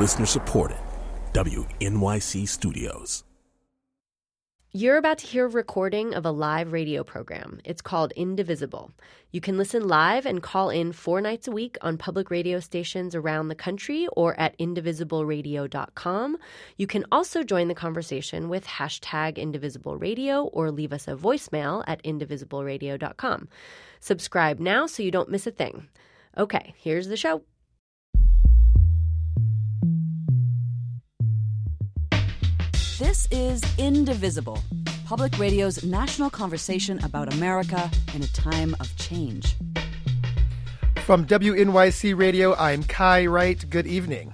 Listener supported. WNYC Studios. You're about to hear a recording of a live radio program. It's called Indivisible. You can listen live and call in four nights a week on public radio stations around the country or at indivisibleradio.com. You can also join the conversation with hashtag indivisibleradio or leave us a voicemail at indivisibleradio.com. Subscribe now so you don't miss a thing. Okay, here's the show. This is Indivisible, public radio's national conversation about America in a time of change. From WNYC Radio, I'm Kai Wright. Good evening.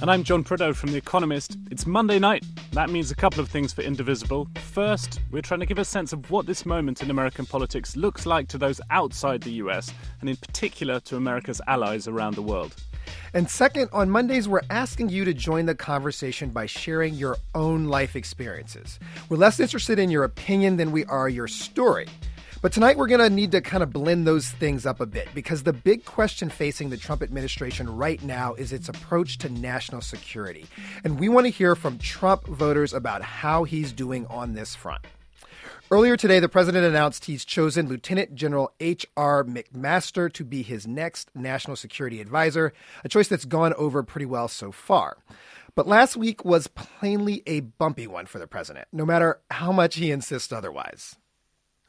And I'm John Prideaux from The Economist. It's Monday night. That means a couple of things for Indivisible. First, we're trying to give a sense of what this moment in American politics looks like to those outside the US, and in particular to America's allies around the world. And second, on Mondays, we're asking you to join the conversation by sharing your own life experiences. We're less interested in your opinion than we are your story. But tonight we're going to need to kind of blend those things up a bit because the big question facing the Trump administration right now is its approach to national security. And we want to hear from Trump voters about how he's doing on this front. Earlier today, the president announced he's chosen Lieutenant General H.R. McMaster to be his next national security advisor, a choice that's gone over pretty well so far. But last week was plainly a bumpy one for the president, no matter how much he insists otherwise.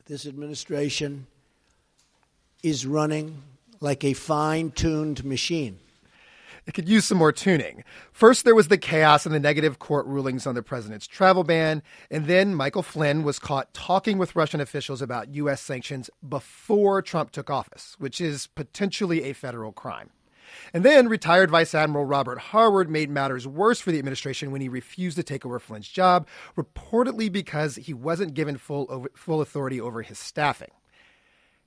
This administration is running like a fine tuned machine. It could use some more tuning. First, there was the chaos and the negative court rulings on the president's travel ban, and then Michael Flynn was caught talking with Russian officials about U.S. sanctions before Trump took office, which is potentially a federal crime. And then retired Vice Admiral Robert Harward made matters worse for the administration when he refused to take over Flynn's job, reportedly because he wasn't given full, over, full authority over his staffing.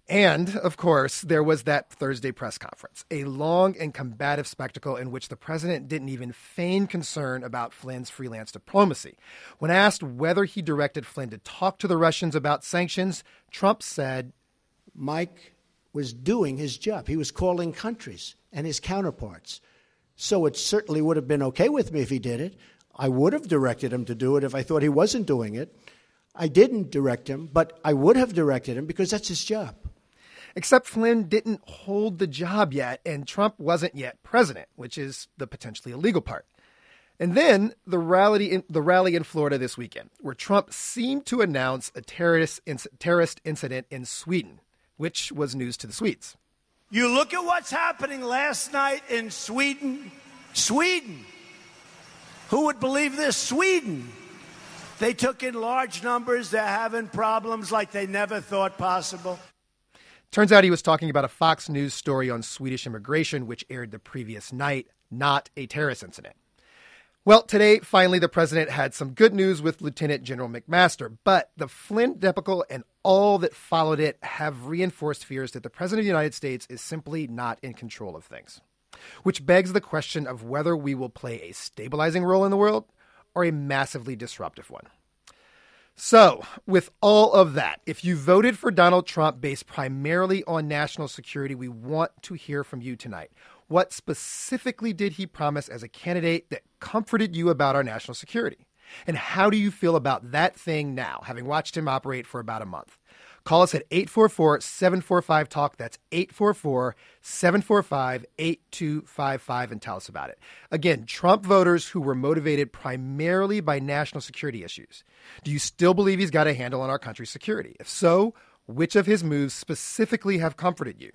And, of course, there was that Thursday press conference, a long and combative spectacle in which the president didn't even feign concern about Flynn's freelance diplomacy. When asked whether he directed Flynn to talk to the Russians about sanctions, Trump said, Mike was doing his job. He was calling countries and his counterparts. So it certainly would have been okay with me if he did it. I would have directed him to do it if I thought he wasn't doing it. I didn't direct him, but I would have directed him because that's his job. Except Flynn didn't hold the job yet, and Trump wasn't yet president, which is the potentially illegal part. And then the rally in, the rally in Florida this weekend, where Trump seemed to announce a terrorist, terrorist incident in Sweden, which was news to the Swedes. You look at what's happening last night in Sweden. Sweden. Who would believe this? Sweden. They took in large numbers. They're having problems like they never thought possible. Turns out he was talking about a Fox News story on Swedish immigration, which aired the previous night, not a terrorist incident. Well, today, finally, the president had some good news with Lieutenant General McMaster, but the Flynn debacle and all that followed it have reinforced fears that the president of the United States is simply not in control of things. Which begs the question of whether we will play a stabilizing role in the world or a massively disruptive one. So, with all of that, if you voted for Donald Trump based primarily on national security, we want to hear from you tonight. What specifically did he promise as a candidate that comforted you about our national security? And how do you feel about that thing now, having watched him operate for about a month? Call us at 844 745 TALK. That's 844 745 8255 and tell us about it. Again, Trump voters who were motivated primarily by national security issues. Do you still believe he's got a handle on our country's security? If so, which of his moves specifically have comforted you?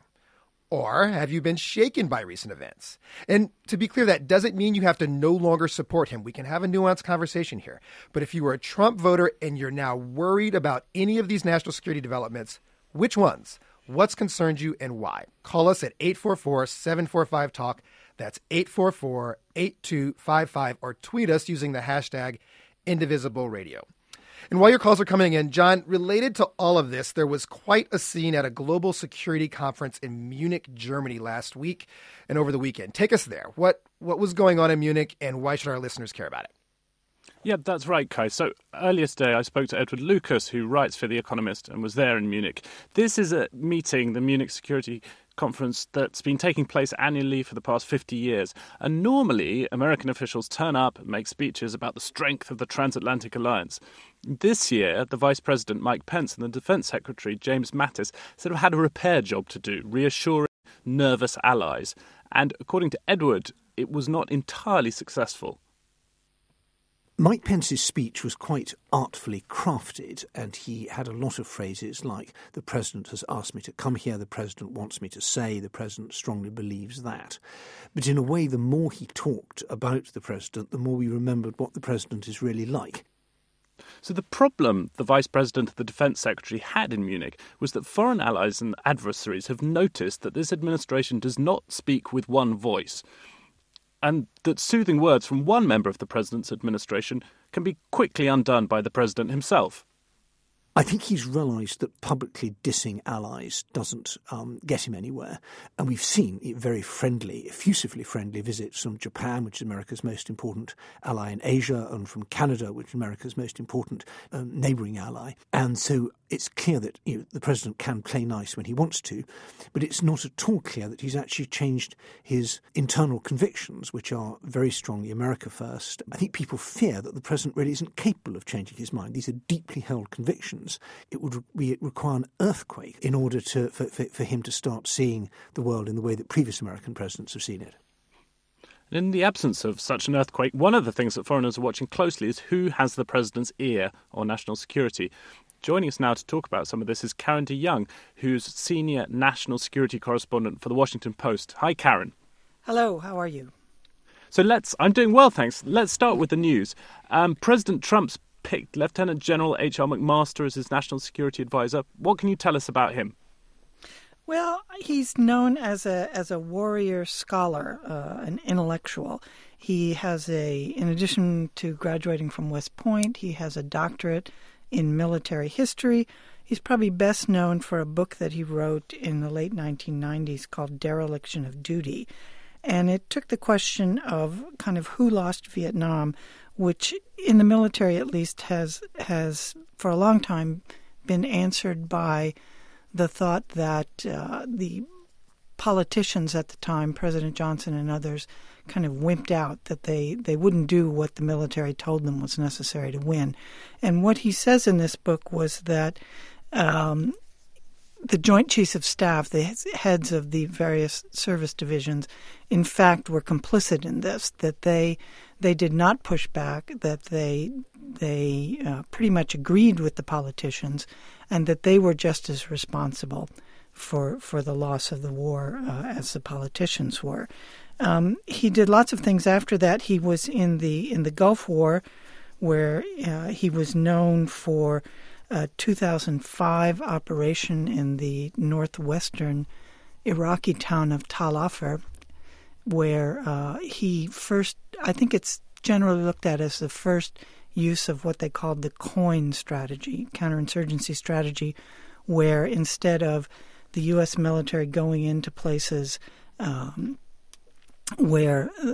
Or have you been shaken by recent events? And to be clear, that doesn't mean you have to no longer support him. We can have a nuanced conversation here. But if you were a Trump voter and you're now worried about any of these national security developments, which ones? What's concerned you and why? Call us at 844 745 TALK. That's 844 8255 or tweet us using the hashtag Indivisible Radio. And while your calls are coming in, John, related to all of this, there was quite a scene at a global security conference in Munich, Germany last week and over the weekend. Take us there. What what was going on in Munich and why should our listeners care about it? Yeah, that's right, Kai. So earlier today, I spoke to Edward Lucas, who writes for The Economist and was there in Munich. This is a meeting the Munich Security conference that's been taking place annually for the past 50 years. And normally, American officials turn up and make speeches about the strength of the transatlantic alliance. This year, the Vice President Mike Pence and the Defense Secretary James Mattis sort of had a repair job to do, reassuring nervous allies. And according to Edward, it was not entirely successful. Mike Pence's speech was quite artfully crafted, and he had a lot of phrases like, The President has asked me to come here, the President wants me to say, the President strongly believes that. But in a way, the more he talked about the President, the more we remembered what the President is really like. So, the problem the Vice President of the Defense Secretary had in Munich was that foreign allies and adversaries have noticed that this administration does not speak with one voice and that soothing words from one member of the president's administration can be quickly undone by the president himself. I think he's realised that publicly dissing allies doesn't um, get him anywhere. And we've seen very friendly, effusively friendly visits from Japan, which is America's most important ally in Asia, and from Canada, which is America's most important um, neighbouring ally. And so it's clear that you know, the president can play nice when he wants to, but it's not at all clear that he's actually changed his internal convictions, which are very strongly America first. I think people fear that the president really isn't capable of changing his mind. These are deeply held convictions. It would re- require an earthquake in order to, for, for, for him to start seeing the world in the way that previous American presidents have seen it. In the absence of such an earthquake, one of the things that foreigners are watching closely is who has the president's ear on national security. Joining us now to talk about some of this is Karen DeYoung, who's senior national security correspondent for the Washington Post. Hi, Karen. Hello, how are you? So let's, I'm doing well, thanks. Let's start with the news. Um, President Trump's picked Lieutenant General H.R. McMaster as his national security advisor. What can you tell us about him? Well, he's known as a as a warrior scholar, uh, an intellectual. He has a, in addition to graduating from West Point, he has a doctorate in military history. He's probably best known for a book that he wrote in the late 1990s called Dereliction of Duty. And it took the question of kind of who lost Vietnam, which in the military at least has has for a long time been answered by the thought that uh, the politicians at the time, President Johnson and others, kind of wimped out that they, they wouldn't do what the military told them was necessary to win. And what he says in this book was that um, the Joint Chiefs of Staff, the heads of the various service divisions, in fact, were complicit in this. That they they did not push back. That they they uh, pretty much agreed with the politicians, and that they were just as responsible for for the loss of the war uh, as the politicians were. Um, he did lots of things after that. He was in the in the Gulf War, where uh, he was known for a 2005 operation in the northwestern Iraqi town of Tal Afar, where uh, he first, I think it's generally looked at as the first use of what they called the COIN strategy, counterinsurgency strategy, where instead of the U.S. military going into places um, where uh,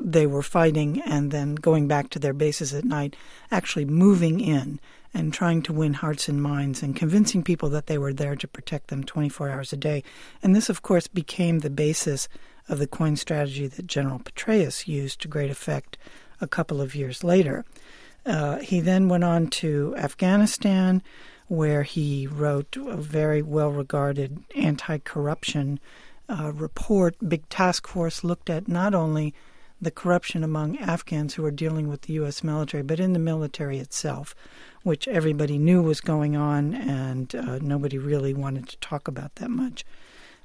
they were fighting and then going back to their bases at night, actually moving in and trying to win hearts and minds and convincing people that they were there to protect them 24 hours a day. And this, of course, became the basis of the coin strategy that General Petraeus used to great effect a couple of years later. Uh, he then went on to Afghanistan, where he wrote a very well regarded anti corruption uh, report. Big task force looked at not only the corruption among Afghans who were dealing with the U.S. military, but in the military itself, which everybody knew was going on and uh, nobody really wanted to talk about that much.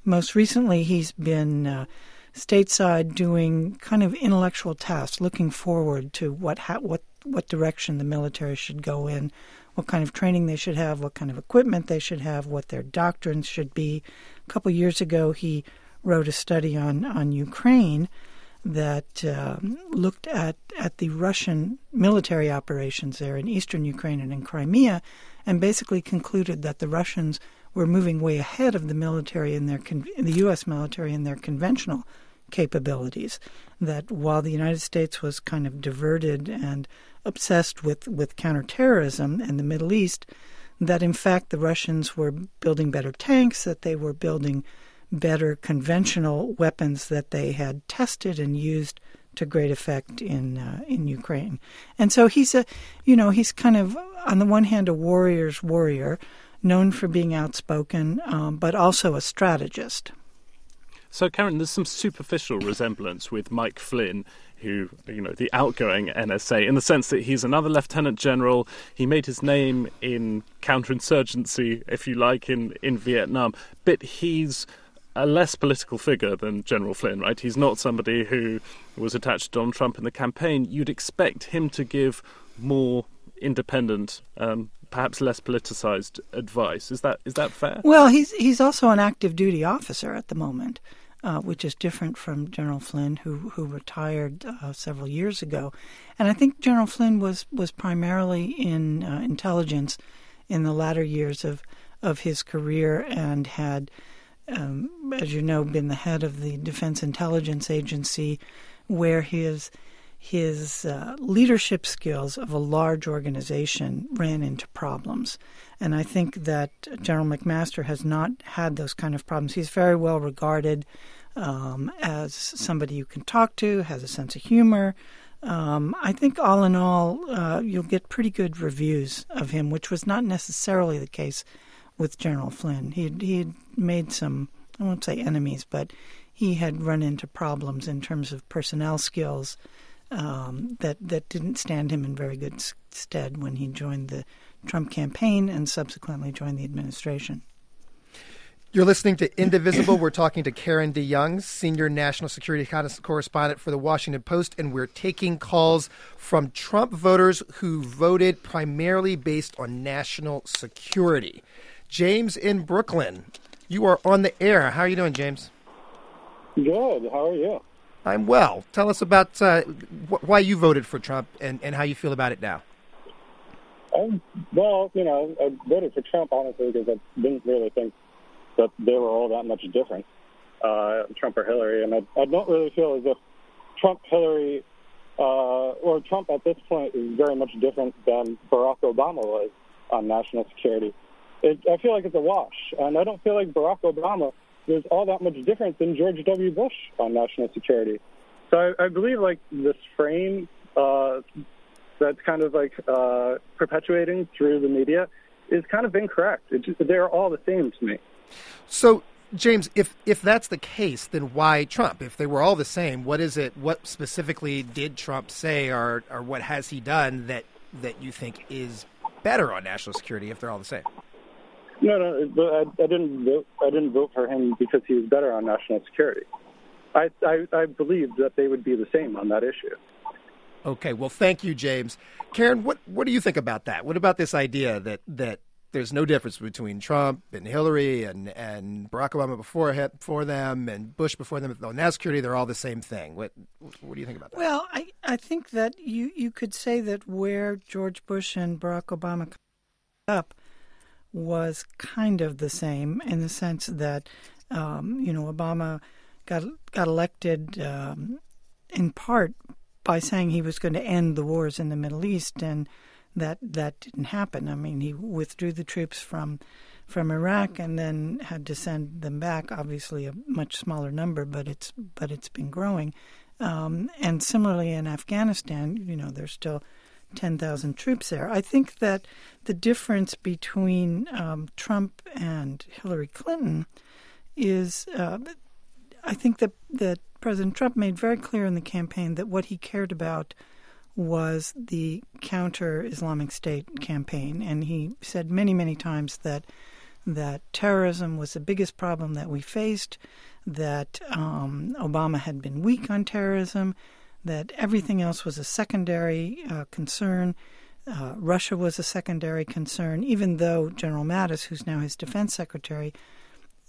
Most recently, he's been uh, stateside doing kind of intellectual tasks, looking forward to what ha- what what direction the military should go in, what kind of training they should have, what kind of equipment they should have, what their doctrines should be. A couple years ago, he wrote a study on on Ukraine that uh, looked at, at the Russian military operations there in eastern Ukraine and in Crimea, and basically concluded that the Russians were moving way ahead of the military in their con- the U.S. military in their conventional capabilities. That while the United States was kind of diverted and obsessed with, with counterterrorism and the Middle East, that in fact the Russians were building better tanks, that they were building better conventional weapons that they had tested and used to great effect in uh, in Ukraine. And so he's a, you know, he's kind of on the one hand a warrior's warrior, known for being outspoken, um, but also a strategist. So, Karen, there's some superficial resemblance with Mike Flynn, who, you know, the outgoing NSA, in the sense that he's another lieutenant general. He made his name in counterinsurgency, if you like, in, in Vietnam, but he's a less political figure than General Flynn, right? He's not somebody who was attached to Donald Trump in the campaign. You'd expect him to give more independent, um, perhaps less politicized advice. Is that is that fair? Well, he's he's also an active duty officer at the moment. Uh, which is different from General Flynn, who who retired uh, several years ago, and I think General Flynn was was primarily in uh, intelligence in the latter years of of his career and had um, as you know, been the head of the Defense Intelligence Agency, where his his uh, leadership skills of a large organization ran into problems. And I think that General McMaster has not had those kind of problems. He's very well regarded um, as somebody you can talk to, has a sense of humor. Um, I think all in all, uh, you'll get pretty good reviews of him, which was not necessarily the case with General Flynn. He he had made some I won't say enemies, but he had run into problems in terms of personnel skills um, that that didn't stand him in very good stead when he joined the Trump campaign and subsequently joined the administration. You're listening to Indivisible. we're talking to Karen DeYoung, senior national security correspondent for the Washington Post, and we're taking calls from Trump voters who voted primarily based on national security. James in Brooklyn. You are on the air. How are you doing, James? Good. How are you? I'm well. Tell us about uh, wh- why you voted for Trump and, and how you feel about it now. Um, well, you know, I voted for Trump honestly because I didn't really think that they were all that much different, uh, Trump or Hillary, and I, I don't really feel as if Trump, Hillary, uh, or Trump at this point is very much different than Barack Obama was on national security it, I feel like it's a wash. And I don't feel like Barack Obama was all that much different than George W. Bush on national security. So I, I believe like this frame uh, that's kind of like uh, perpetuating through the media is kind of incorrect. Just, they're all the same to me. So James, if if that's the case, then why Trump? If they were all the same, what is it? What specifically did Trump say, or or what has he done that that you think is better on national security? If they're all the same. No, no, I, I didn't vote. I didn't vote for him because he was better on national security. I, I, I believed that they would be the same on that issue. Okay, well, thank you, James. Karen, what what do you think about that? What about this idea that that there's no difference between Trump and Hillary and, and Barack Obama before before them and Bush before them on national security? They're all the same thing. What what do you think about that? Well, I, I think that you, you could say that where George Bush and Barack Obama up was kind of the same in the sense that um, you know Obama got got elected um, in part by saying he was going to end the wars in the Middle East, and that that didn't happen. I mean, he withdrew the troops from from Iraq and then had to send them back. Obviously, a much smaller number, but it's but it's been growing. Um, and similarly in Afghanistan, you know, there's still 10,000 troops there. I think that the difference between um, Trump and Hillary Clinton is uh, I think that, that President Trump made very clear in the campaign that what he cared about was the counter Islamic State campaign. And he said many, many times that that terrorism was the biggest problem that we faced, that um, Obama had been weak on terrorism, that everything else was a secondary uh, concern. Uh, Russia was a secondary concern, even though General Mattis, who's now his defense secretary,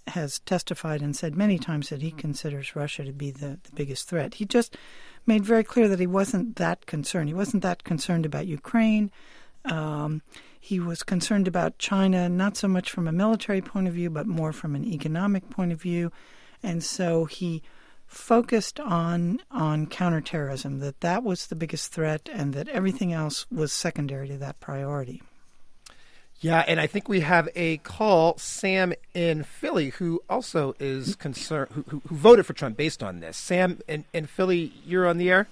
has testified and said many times that he considers Russia to be the, the biggest threat. He just made very clear that he wasn't that concerned. He wasn't that concerned about Ukraine. Um, he was concerned about China, not so much from a military point of view, but more from an economic point of view. And so he focused on on counterterrorism that that was the biggest threat and that everything else was secondary to that priority. Yeah, and I think we have a call, Sam in Philly, who also is concerned, who, who, who voted for Trump based on this. Sam in, in Philly, you're on the air.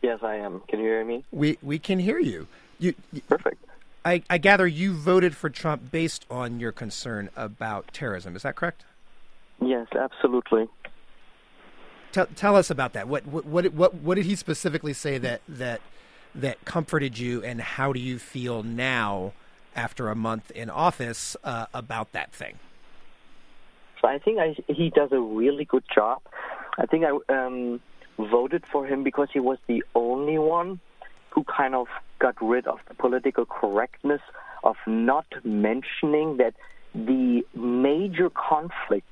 Yes, I am. Can you hear me? We we can hear you. You, you perfect. I, I gather you voted for Trump based on your concern about terrorism. Is that correct? Yes, absolutely. Tell, tell us about that. What, what what what what did he specifically say that that that comforted you, and how do you feel now after a month in office uh, about that thing? So I think I, he does a really good job. I think I um, voted for him because he was the only one who kind of got rid of the political correctness of not mentioning that the major conflicts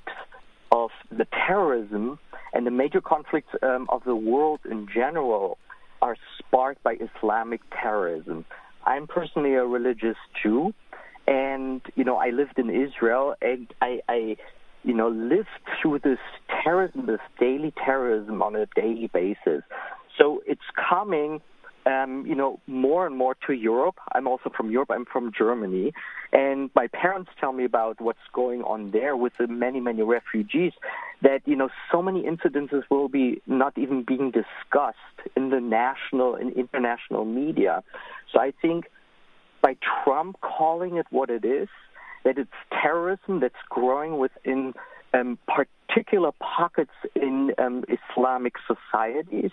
of the terrorism and the major conflicts um, of the world in general are sparked by Islamic terrorism. I'm personally a religious Jew, and you know I lived in Israel, and I, I you know lived through this terrorism, this daily terrorism on a daily basis. So it's coming um, you know, more and more to Europe. I'm also from Europe. I'm from Germany, and my parents tell me about what's going on there with the many, many refugees. That you know, so many incidences will be not even being discussed in the national and international media. So I think by Trump calling it what it is, that it's terrorism that's growing within um, particular pockets in um, Islamic societies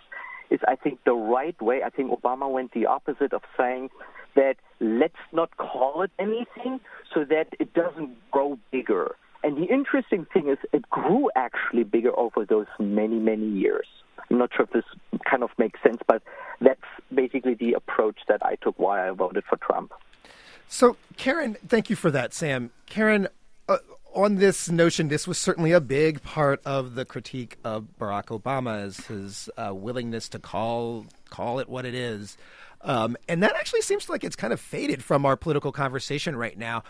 is, I think, the right way. I think Obama went the opposite of saying that let's not call it anything so that it doesn't grow bigger. And the interesting thing is, it grew actually bigger over those many, many years. I'm not sure if this kind of makes sense, but that's basically the approach that I took why I voted for Trump. So, Karen, thank you for that, Sam. Karen, uh, on this notion, this was certainly a big part of the critique of Barack Obama is his uh, willingness to call call it what it is. Um, and that actually seems like it's kind of faded from our political conversation right now.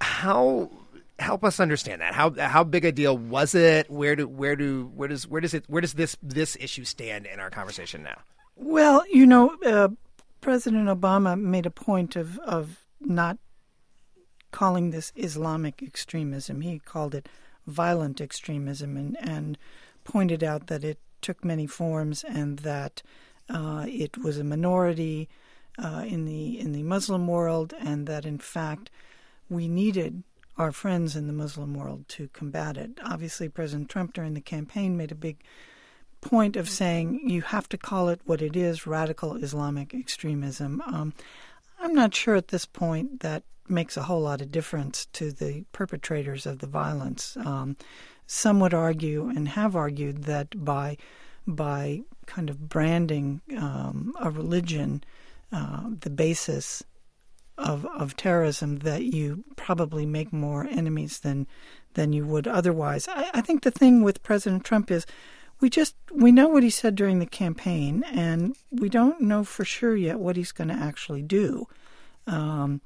How help us understand that? How how big a deal was it? Where do where do where does where does it where does this this issue stand in our conversation now? Well, you know, uh, President Obama made a point of of not calling this Islamic extremism. He called it violent extremism and, and pointed out that it took many forms and that uh, it was a minority uh, in the in the Muslim world, and that in fact we needed our friends in the Muslim world to combat it. Obviously, President Trump during the campaign made a big point of saying you have to call it what it is: radical Islamic extremism. Um, I'm not sure at this point that makes a whole lot of difference to the perpetrators of the violence. Um, some would argue and have argued that by by kind of branding um, a religion uh, the basis of of terrorism, that you probably make more enemies than than you would otherwise. I, I think the thing with President Trump is we just we know what he said during the campaign, and we don't know for sure yet what he's going to actually do. Um,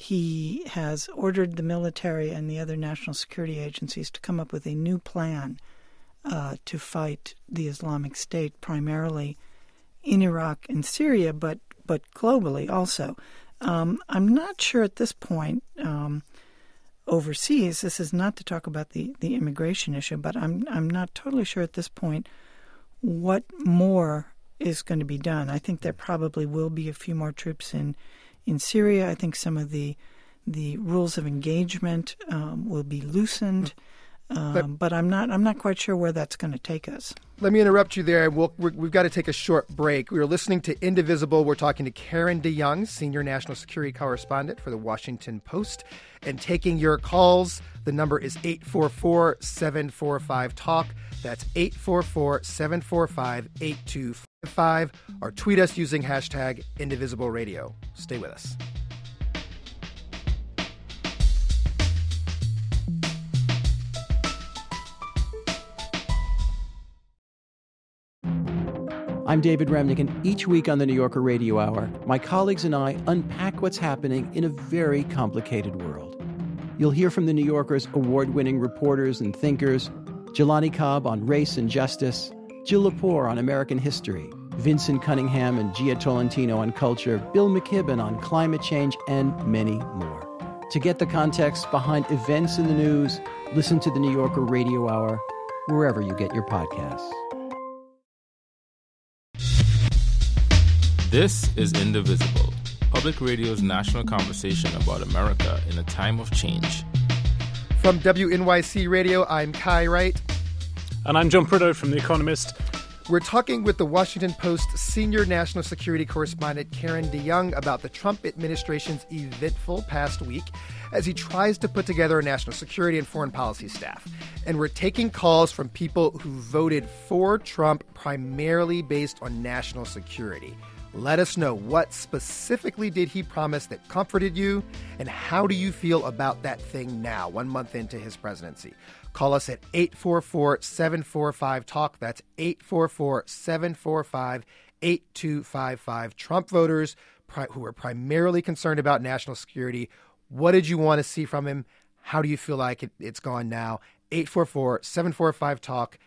he has ordered the military and the other national security agencies to come up with a new plan uh, to fight the Islamic State, primarily in Iraq and Syria, but but globally also. Um, I'm not sure at this point um, overseas. This is not to talk about the, the immigration issue, but I'm I'm not totally sure at this point what more is going to be done. I think there probably will be a few more troops in in Syria. I think some of the the rules of engagement um, will be loosened. Um, but, but, I'm not. I'm not quite sure where that's going to take us. Let me interrupt you there. We'll, we have got to take a short break. We are listening to Indivisible. We're talking to Karen DeYoung, senior national security correspondent for the Washington Post, and taking your calls. The number is 844-745 talk. That's 844-745-8255. Or tweet us using hashtag Indivisible Radio. Stay with us. I'm David Remnick, and each week on the New Yorker Radio Hour, my colleagues and I unpack what's happening in a very complicated world. You'll hear from the New Yorker's award winning reporters and thinkers Jelani Cobb on race and justice, Jill Lepore on American history, Vinson Cunningham and Jia Tolentino on culture, Bill McKibben on climate change, and many more. To get the context behind events in the news, listen to the New Yorker Radio Hour wherever you get your podcasts. This is Indivisible, public radio's national conversation about America in a time of change. From WNYC Radio, I'm Kai Wright. And I'm John Prideaux from The Economist. We're talking with the Washington Post senior national security correspondent Karen DeYoung about the Trump administration's eventful past week as he tries to put together a national security and foreign policy staff. And we're taking calls from people who voted for Trump primarily based on national security. Let us know what specifically did he promise that comforted you, and how do you feel about that thing now, one month into his presidency? Call us at 844 745 TALK. That's 844 745 8255. Trump voters who are primarily concerned about national security. What did you want to see from him? How do you feel like it, it's gone now? 844 745 TALK.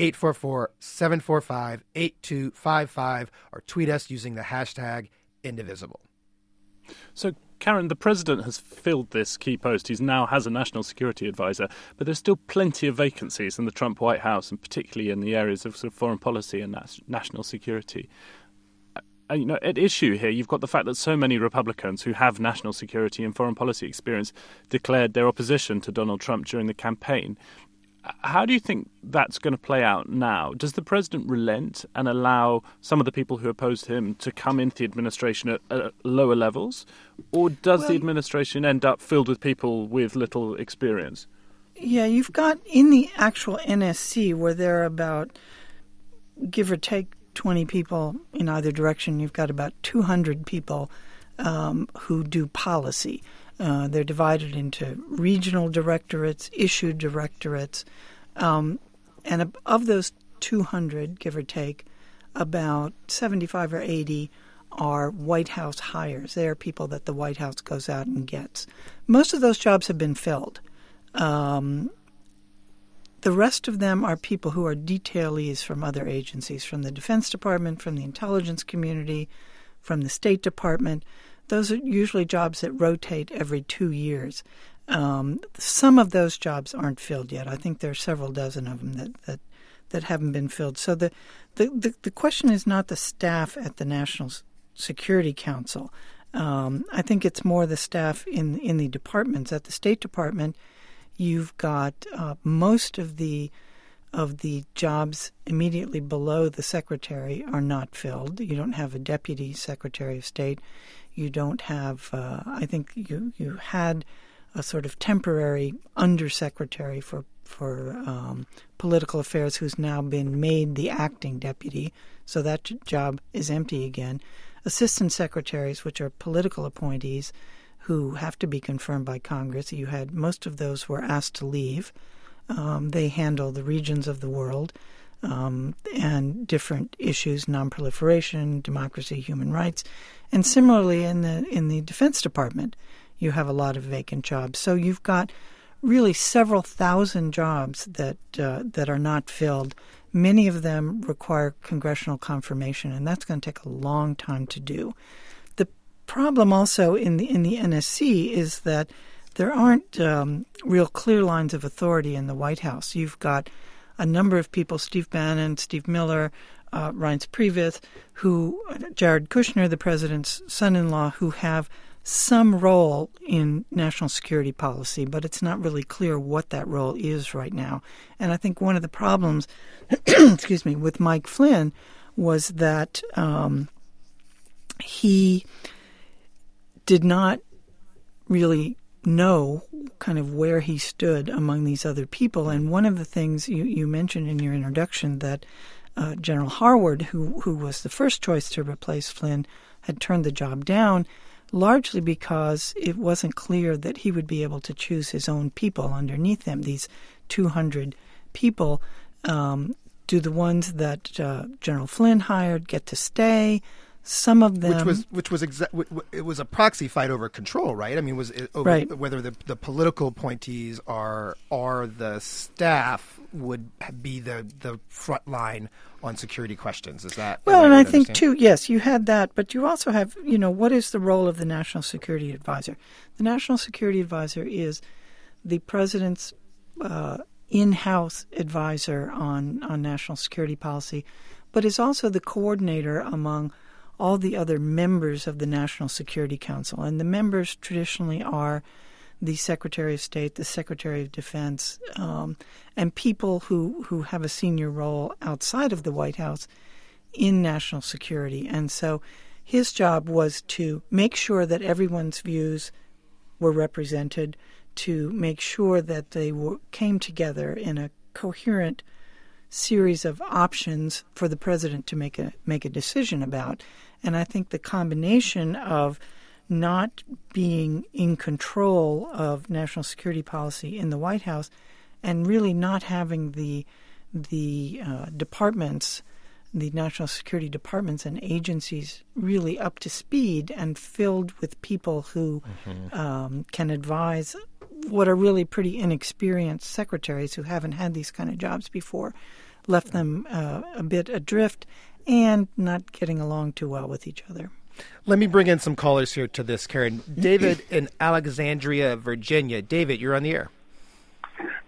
844 745 8255 or tweet us using the hashtag indivisible. So, Karen, the president has filled this key post. He now has a national security advisor, but there's still plenty of vacancies in the Trump White House, and particularly in the areas of, sort of foreign policy and national security. Uh, you know, at issue here, you've got the fact that so many Republicans who have national security and foreign policy experience declared their opposition to Donald Trump during the campaign. How do you think that's going to play out now? Does the president relent and allow some of the people who opposed him to come into the administration at, at lower levels? Or does well, the administration end up filled with people with little experience? Yeah, you've got in the actual NSC where there are about, give or take, 20 people in either direction, you've got about 200 people um, who do policy. Uh, they're divided into regional directorates, issue directorates, um, and of those 200, give or take, about 75 or 80 are White House hires. They are people that the White House goes out and gets. Most of those jobs have been filled. Um, the rest of them are people who are detailees from other agencies, from the Defense Department, from the intelligence community, from the State Department those are usually jobs that rotate every two years. Um, some of those jobs aren't filled yet. I think there are several dozen of them that, that, that haven't been filled. So the, the, the, the question is not the staff at the National Security Council. Um, I think it's more the staff in in the departments. At the State Department, you've got uh, most of the of the jobs immediately below the secretary are not filled. You don't have a deputy secretary of state. You don't have. Uh, I think you you had a sort of temporary undersecretary for for um, political affairs who's now been made the acting deputy, so that job is empty again. Assistant secretaries, which are political appointees who have to be confirmed by Congress, you had most of those were asked to leave. Um, they handle the regions of the world um, and different issues, nonproliferation, democracy, human rights, and similarly in the in the Defense Department, you have a lot of vacant jobs. So you've got really several thousand jobs that uh, that are not filled. Many of them require congressional confirmation, and that's going to take a long time to do. The problem also in the in the NSC is that there aren't um, real clear lines of authority in the White House. You've got a number of people, Steve Bannon, Steve Miller, uh, Reince Priebus, who Jared Kushner, the president's son-in-law, who have some role in national security policy, but it's not really clear what that role is right now. And I think one of the problems, excuse me, with Mike Flynn was that um, he did not really know kind of where he stood among these other people. And one of the things you, you mentioned in your introduction that uh, General Harward, who who was the first choice to replace Flynn, had turned the job down, largely because it wasn't clear that he would be able to choose his own people underneath him. These 200 people, um, do the ones that uh, General Flynn hired get to stay? Some of them, which was which was exa- it was a proxy fight over control, right? I mean, was over right. whether the, the political appointees are are the staff would be the the front line on security questions. Is that well? And I think too. Yes, you had that, but you also have you know what is the role of the national security advisor? The national security advisor is the president's uh, in-house advisor on on national security policy, but is also the coordinator among all the other members of the National Security Council. And the members traditionally are the Secretary of State, the Secretary of Defense, um, and people who, who have a senior role outside of the White House in national security. And so his job was to make sure that everyone's views were represented, to make sure that they were, came together in a coherent series of options for the president to make a make a decision about. And I think the combination of not being in control of national security policy in the White House and really not having the the uh, departments, the national security departments and agencies really up to speed and filled with people who mm-hmm. um, can advise what are really pretty inexperienced secretaries who haven't had these kind of jobs before, left them uh, a bit adrift and not getting along too well with each other. Let me bring in some callers here to this, Karen. David in Alexandria, Virginia. David, you're on the air.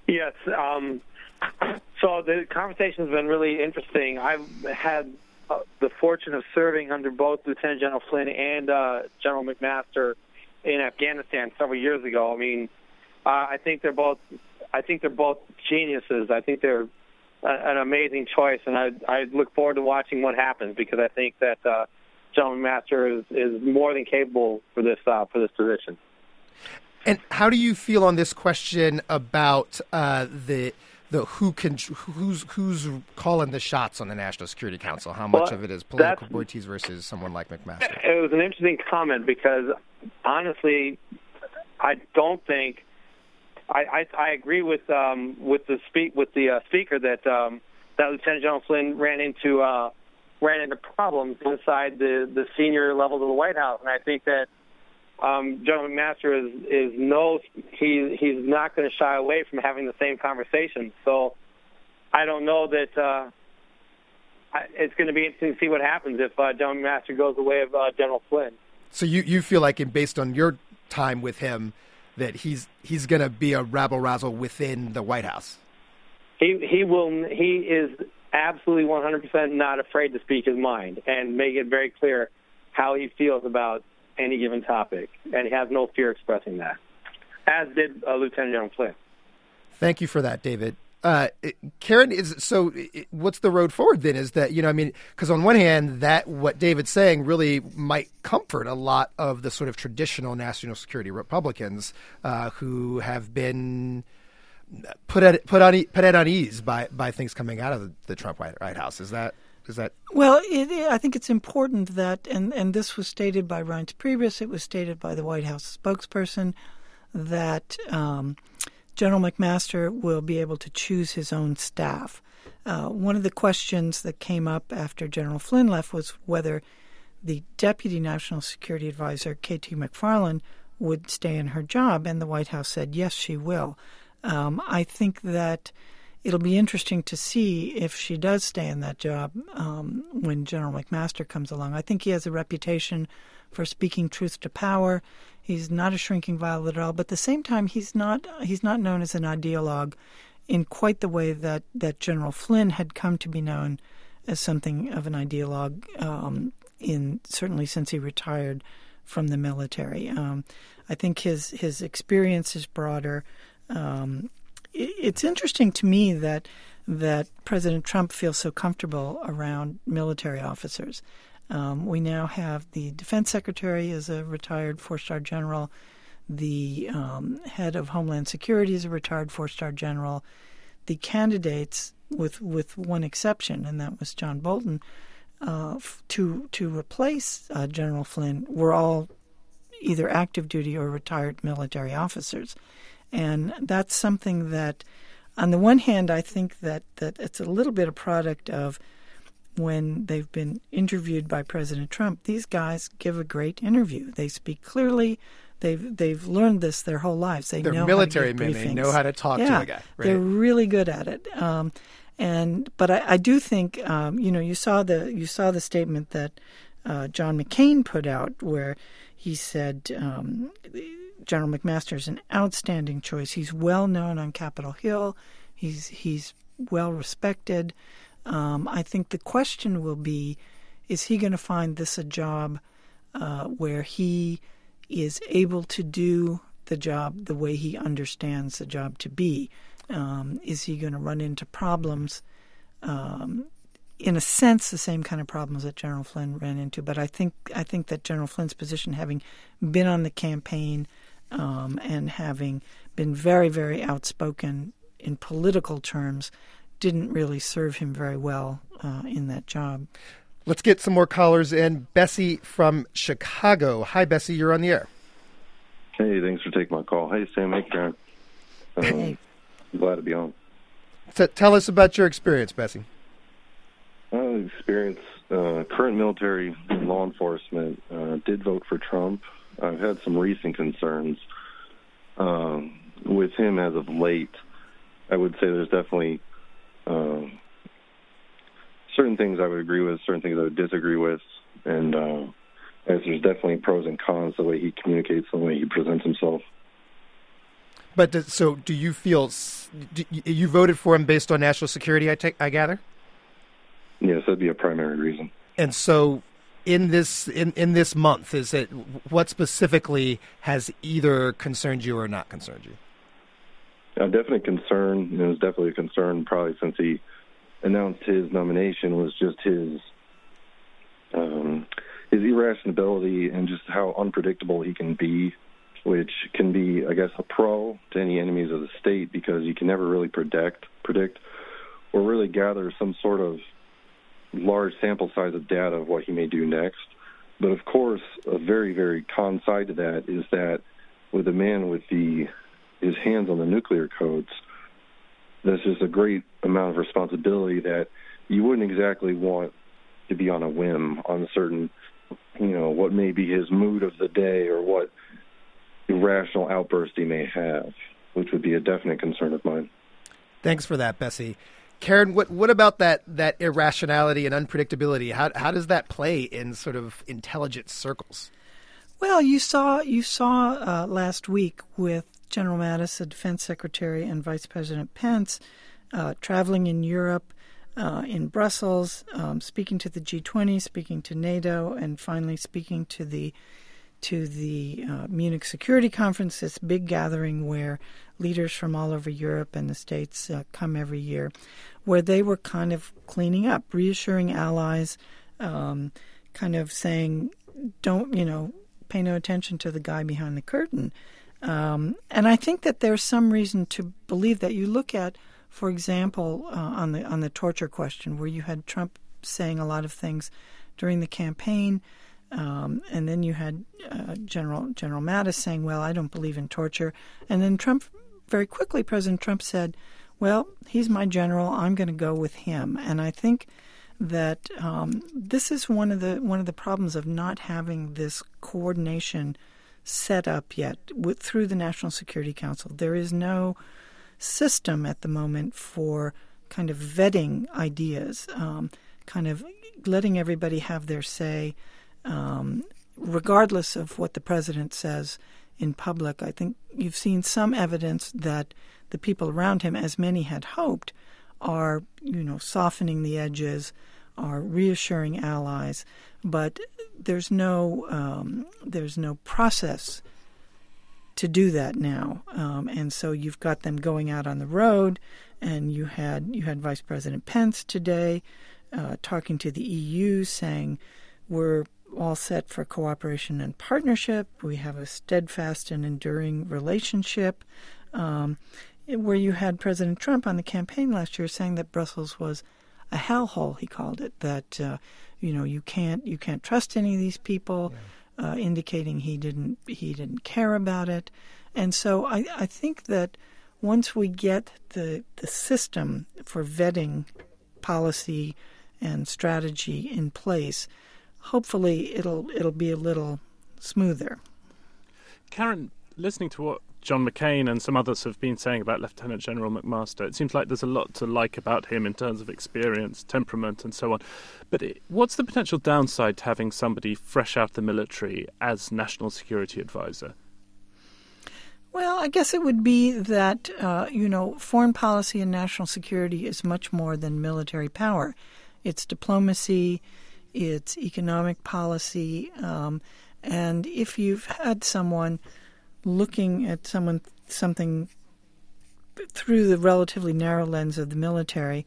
Yes. Um, so the conversation has been really interesting. I've had uh, the fortune of serving under both Lieutenant General Flynn and uh, General McMaster in Afghanistan several years ago. I mean, uh, I think they're both. I think they're both geniuses. I think they're an amazing choice, and I I look forward to watching what happens because I think that uh, John Master is is more than capable for this uh, for this position. And how do you feel on this question about uh, the the who can who's who's calling the shots on the National Security Council? How much well, of it is political appointees versus someone like McMaster? It was an interesting comment because honestly, I don't think I, I, I agree with um, with the speak with the uh, speaker that um, that Lieutenant General Flynn ran into uh, ran into problems inside the the senior levels of the White House, and I think that um, General McMaster is is no he he's not going to shy away from having the same conversation. So I don't know that uh, I, it's going to be interesting to see what happens if uh, General McMaster goes the way of uh, General Flynn. So you you feel like, based on your time with him, that he's he's going to be a rabble razzle within the White House. He he will he is absolutely 100% not afraid to speak his mind and make it very clear how he feels about any given topic, and he has no fear expressing that, as did uh, Lieutenant General Flynn. Thank you for that, David. Uh, Karen is so. What's the road forward then? Is that you know, I mean, because on one hand, that what David's saying really might comfort a lot of the sort of traditional national security Republicans uh, who have been put at put on put at unease by by things coming out of the, the Trump White, House. Is that is that? Well, it, I think it's important that, and and this was stated by Reince Priebus. It was stated by the White House spokesperson that. Um, General McMaster will be able to choose his own staff. Uh, one of the questions that came up after General Flynn left was whether the Deputy National Security Advisor, K.T. McFarland, would stay in her job, and the White House said, yes, she will. Um, I think that it'll be interesting to see if she does stay in that job um, when General McMaster comes along. I think he has a reputation for speaking truth to power. He's not a shrinking violet at all, but at the same time, he's not he's not known as an ideologue in quite the way that that General Flynn had come to be known as something of an ideologue. Um, in certainly since he retired from the military, um, I think his his experience is broader. Um, it, it's interesting to me that that President Trump feels so comfortable around military officers. Um, we now have the defense secretary is a retired four star general. The um, head of Homeland Security is a retired four star general. The candidates, with with one exception, and that was John Bolton, uh, to to replace uh, General Flynn, were all either active duty or retired military officers, and that's something that, on the one hand, I think that that it's a little bit a product of when they've been interviewed by President Trump, these guys give a great interview. They speak clearly, They've they've learned this their whole lives. They They're know military how to men. They know how to talk to yeah, a guy, They're really good at it. Um, and but I, I do think um, you know you saw the you saw the statement that uh, John McCain put out where he said um, General McMaster is an outstanding choice. He's well known on Capitol Hill. He's he's well respected. Um, I think the question will be: Is he going to find this a job uh, where he is able to do the job the way he understands the job to be? Um, is he going to run into problems? Um, in a sense, the same kind of problems that General Flynn ran into. But I think I think that General Flynn's position, having been on the campaign um, and having been very, very outspoken in political terms, didn't really serve him very well uh, in that job. Let's get some more callers in. Bessie from Chicago. Hi, Bessie. You're on the air. Hey, thanks for taking my call. Hey, Sam. Hey, Karen. Um, Hey. Glad to be on. So tell us about your experience, Bessie. Uh, experience, uh, current military law enforcement, uh, did vote for Trump. I've had some recent concerns um, with him as of late. I would say there's definitely um, certain things I would agree with, certain things I would disagree with, and uh, as there's definitely pros and cons the way he communicates, the way he presents himself. But does, so, do you feel do, you- you voted for him based on national security? I take, I gather. Yes, that'd be a primary reason. And so, in this in in this month, is it what specifically has either concerned you or not concerned you? A definite concern, and it was definitely a concern probably since he announced his nomination, was just his um, his irrationality and just how unpredictable he can be, which can be, I guess, a pro to any enemies of the state because you can never really predict predict or really gather some sort of large sample size of data of what he may do next. But of course, a very, very con side to that is that with a man with the his hands on the nuclear codes, there's just a great amount of responsibility that you wouldn't exactly want to be on a whim on certain, you know, what may be his mood of the day or what irrational outburst he may have, which would be a definite concern of mine. Thanks for that, Bessie. Karen, what what about that that irrationality and unpredictability? How how does that play in sort of intelligence circles? Well, you saw you saw uh, last week with General Mattis, the Defense Secretary, and Vice President Pence uh, traveling in Europe, uh, in Brussels, um, speaking to the G20, speaking to NATO, and finally speaking to the to the uh, Munich Security Conference, this big gathering where leaders from all over Europe and the States uh, come every year, where they were kind of cleaning up, reassuring allies, um, kind of saying, don't, you know, pay no attention to the guy behind the curtain. Um, and I think that there's some reason to believe that. You look at, for example, uh, on the on the torture question, where you had Trump saying a lot of things during the campaign. Um, and then you had uh, General General Mattis saying, "Well, I don't believe in torture." And then Trump, very quickly, President Trump said, "Well, he's my general. I'm going to go with him." And I think that um, this is one of the one of the problems of not having this coordination set up yet with, through the National Security Council. There is no system at the moment for kind of vetting ideas, um, kind of letting everybody have their say um, regardless of what the president says in public, I think you've seen some evidence that the people around him, as many had hoped, are you know softening the edges, are reassuring allies, but there's no um, there's no process to do that now, um, and so you've got them going out on the road, and you had you had Vice President Pence today uh, talking to the EU, saying we're all set for cooperation and partnership. We have a steadfast and enduring relationship. Um, where you had President Trump on the campaign last year saying that Brussels was a hellhole, he called it. That uh, you know you can't you can't trust any of these people, uh, indicating he didn't he didn't care about it. And so I, I think that once we get the the system for vetting policy and strategy in place, hopefully it'll it'll be a little smoother. Karen, listening to what John McCain and some others have been saying about Lieutenant General McMaster, it seems like there's a lot to like about him in terms of experience, temperament, and so on. But it, what's the potential downside to having somebody fresh out of the military as national security advisor? Well, I guess it would be that, uh, you know, foreign policy and national security is much more than military power. It's diplomacy, it's economic policy. Um, and if you've had someone looking at someone something through the relatively narrow lens of the military,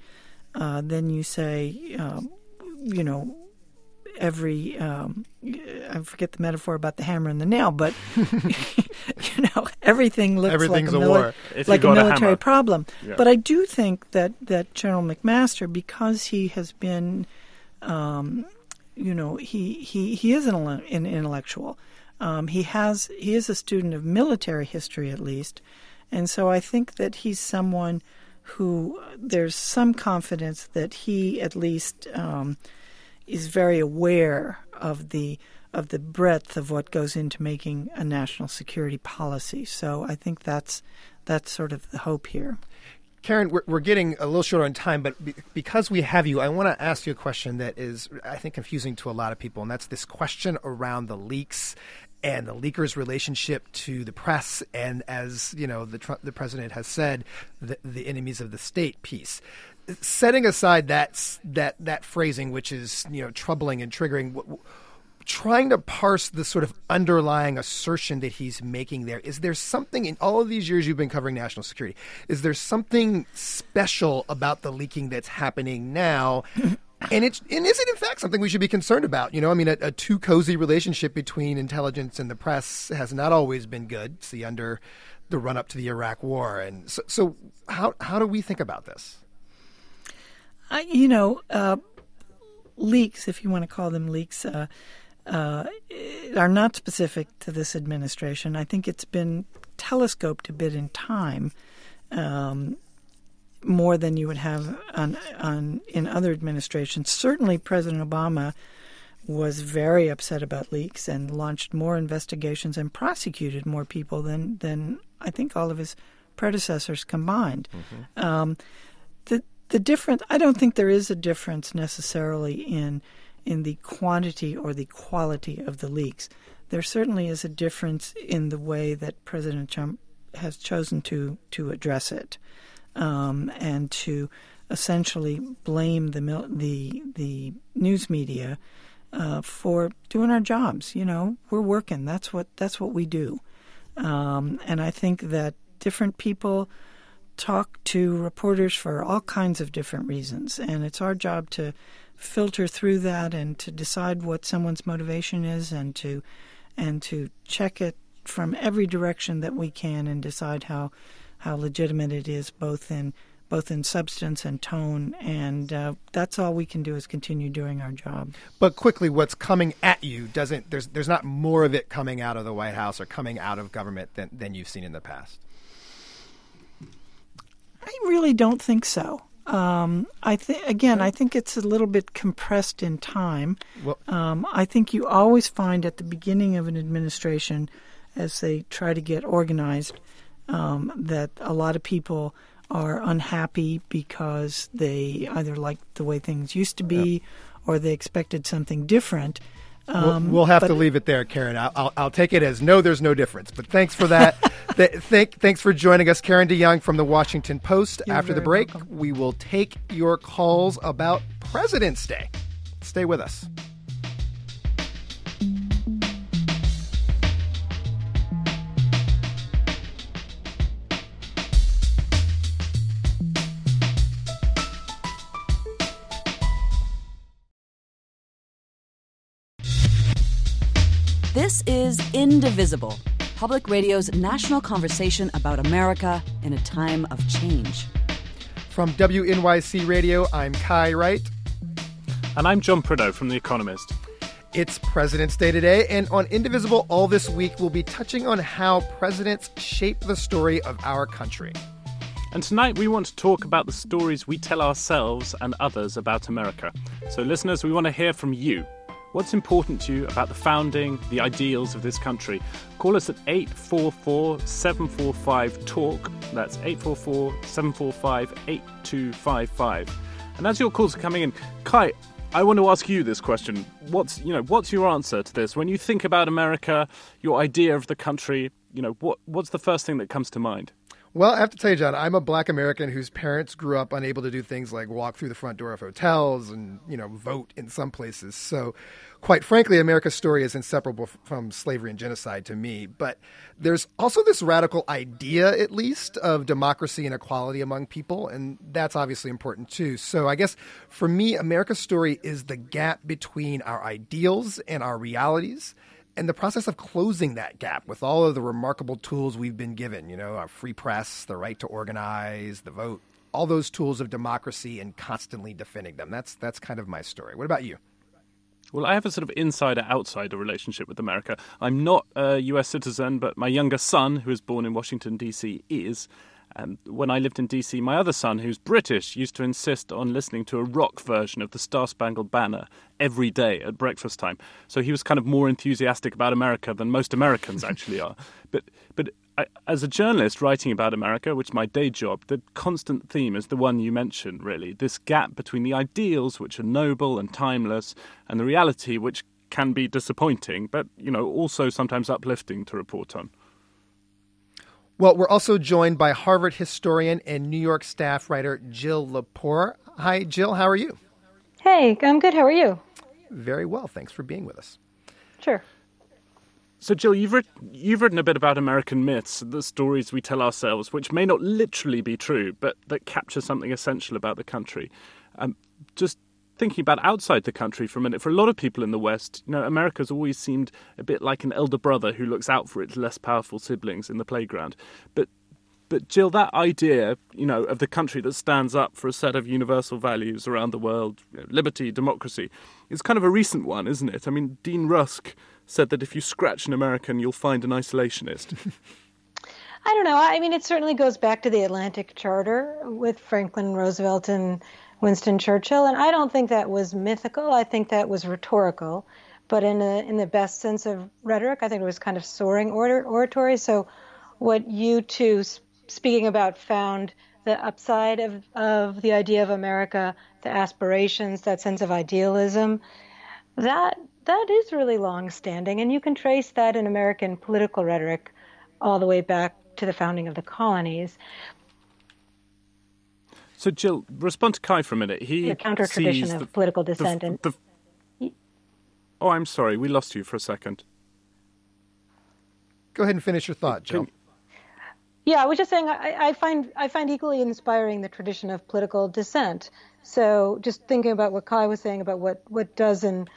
uh, then you say, uh, you know, every um, I forget the metaphor about the hammer and the nail, but you know everything looks like a a, war. Like a military problem. Yeah. But I do think that that General McMaster, because he has been, um, you know, he he he is an, an intellectual. Um, he has he is a student of military history at least, and so I think that he's someone who there's some confidence that he at least um, is very aware of the of the breadth of what goes into making a national security policy. So I think that's that's sort of the hope here. Karen, we're, we're getting a little short on time, but be, because we have you, I want to ask you a question that is, I think, confusing to a lot of people, and that's this question around the leaks and the leakers' relationship to the press, and as you know, the the president has said, the, the enemies of the state piece. Setting aside that that that phrasing, which is you know troubling and triggering. What, trying to parse the sort of underlying assertion that he's making there. Is there something in all of these years you've been covering national security? Is there something special about the leaking that's happening now? And it's and is it in fact something we should be concerned about? You know, I mean, a, a too cozy relationship between intelligence and the press has not always been good. See, under the run up to the Iraq War, and so, so how how do we think about this? I, you know, uh, leaks, if you want to call them leaks, uh, uh, are not specific to this administration. I think it's been telescoped a bit in time, um, more than you would have on, on in other administrations. Certainly, President Obama was very upset about leaks and launched more investigations and prosecuted more people than than I think all of his predecessors combined. Um, the the difference I don't think there is a difference necessarily in in the quantity or the quality of the leaks. There certainly is a difference in the way that President Trump has chosen to to address it, um, and to essentially blame the mil- the the news media uh, for doing our jobs. You know, we're working. That's what that's what we do, um, and I think that different people talk to reporters for all kinds of different reasons, and it's our job to filter through that and to decide what someone's motivation is and to and to check it from every direction that we can and decide how how legitimate it is both in both in substance and tone and uh, that's all we can do is continue doing our job But quickly, what's coming at you doesn't. There's there's not more of it coming out of the White House or coming out of government than than you've seen in the past. I really don't think so. Um, I think again, I think it's a little bit compressed in time. Well- um, I think you always find at the beginning of an administration, as they try to get organized, um, that a lot of people are unhappy because they either like the way things used to be, or they expected something different. We'll, Um, we'll have but- to leave it there, Karen. I'll, I'll, I'll take it as no, there's no difference. But thanks for that. Th- thank, thanks for joining us, Karen DeYoung from the Washington Post. You're After the break, we will take your calls about President's Day. Stay with us. This is Indivisible, public radio's national conversation about America in a time of change. From WNYC Radio, I'm Kai Wright. And I'm John Prideaux from The Economist. It's President's Day today, and on Indivisible all this week, we'll be touching on how presidents shape the story of our country. And tonight we want to talk about the stories we tell ourselves and others about America. So, listeners, we want to hear from you. What's important to you about the founding, the ideals of this country? Call us at 844 745 TALK. That's 844 745 8255. And as your calls are coming in, Kai, I want to ask you this question. What's you know, what's your answer to this? When you think about America, your idea of the country, you know, what what's the first thing that comes to mind? Well, I have to tell you, John, I'm a black American whose parents grew up unable to do things like walk through the front door of hotels and, you know, vote in some places. So, quite frankly, America's story is inseparable from slavery and genocide to me. But there's also this radical idea, at least, of democracy and equality among people. And that's obviously important too. So, I guess for me, America's story is the gap between our ideals and our realities and the process of closing that gap with all of the remarkable tools we've been given, you know, our free press, the right to organize, the vote, all those tools of democracy and constantly defending them. That's that's kind of my story. What about you? Well, I have a sort of insider outsider relationship with America. I'm not a US citizen, but my younger son, who was born in Washington, D.C., is. And when I lived in DC, my other son, who's British, used to insist on listening to a rock version of the Star Spangled Banner every day at breakfast time. So he was kind of more enthusiastic about America than most Americans actually are. But but I, as a journalist writing about America, which is my day job, the constant theme is the one you mentioned. Really, this gap between the ideals, which are noble and timeless, and the reality, which can be disappointing, but you know also sometimes uplifting to report on. Well, we're also joined by Harvard historian and New York staff writer Jill Lepore. Hi, Jill. How are you? Hey, I'm good. How are you? Very well. Thanks for being with us. Sure. So, Jill, you've, writ- you've written a bit about American myths, the stories we tell ourselves, which may not literally be true, but that capture something essential about the country. Um, just thinking about outside the country for a minute, for a lot of people in the West, you know, America's always seemed a bit like an elder brother who looks out for its less powerful siblings in the playground. But but Jill, that idea, you know, of the country that stands up for a set of universal values around the world, you know, liberty, democracy, is kind of a recent one, isn't it? I mean, Dean Rusk said that if you scratch an American, you'll find an isolationist. I don't know. I mean, it certainly goes back to the Atlantic Charter with Franklin Roosevelt and Winston Churchill, and I don't think that was mythical. I think that was rhetorical, but in a, in the best sense of rhetoric, I think it was kind of soaring order, oratory. So, what you two speaking about found the upside of, of the idea of America, the aspirations, that sense of idealism, that that is really long standing, and you can trace that in American political rhetoric all the way back to the founding of the colonies. So, Jill, respond to Kai for a minute. He the counter tradition of the, political dissent the, and. The, oh, I'm sorry, we lost you for a second. Go ahead and finish your thought, Jill. Yeah, I was just saying I, I, find I find equally inspiring the tradition of political dissent. So just thinking about what Kai was saying about what, what does and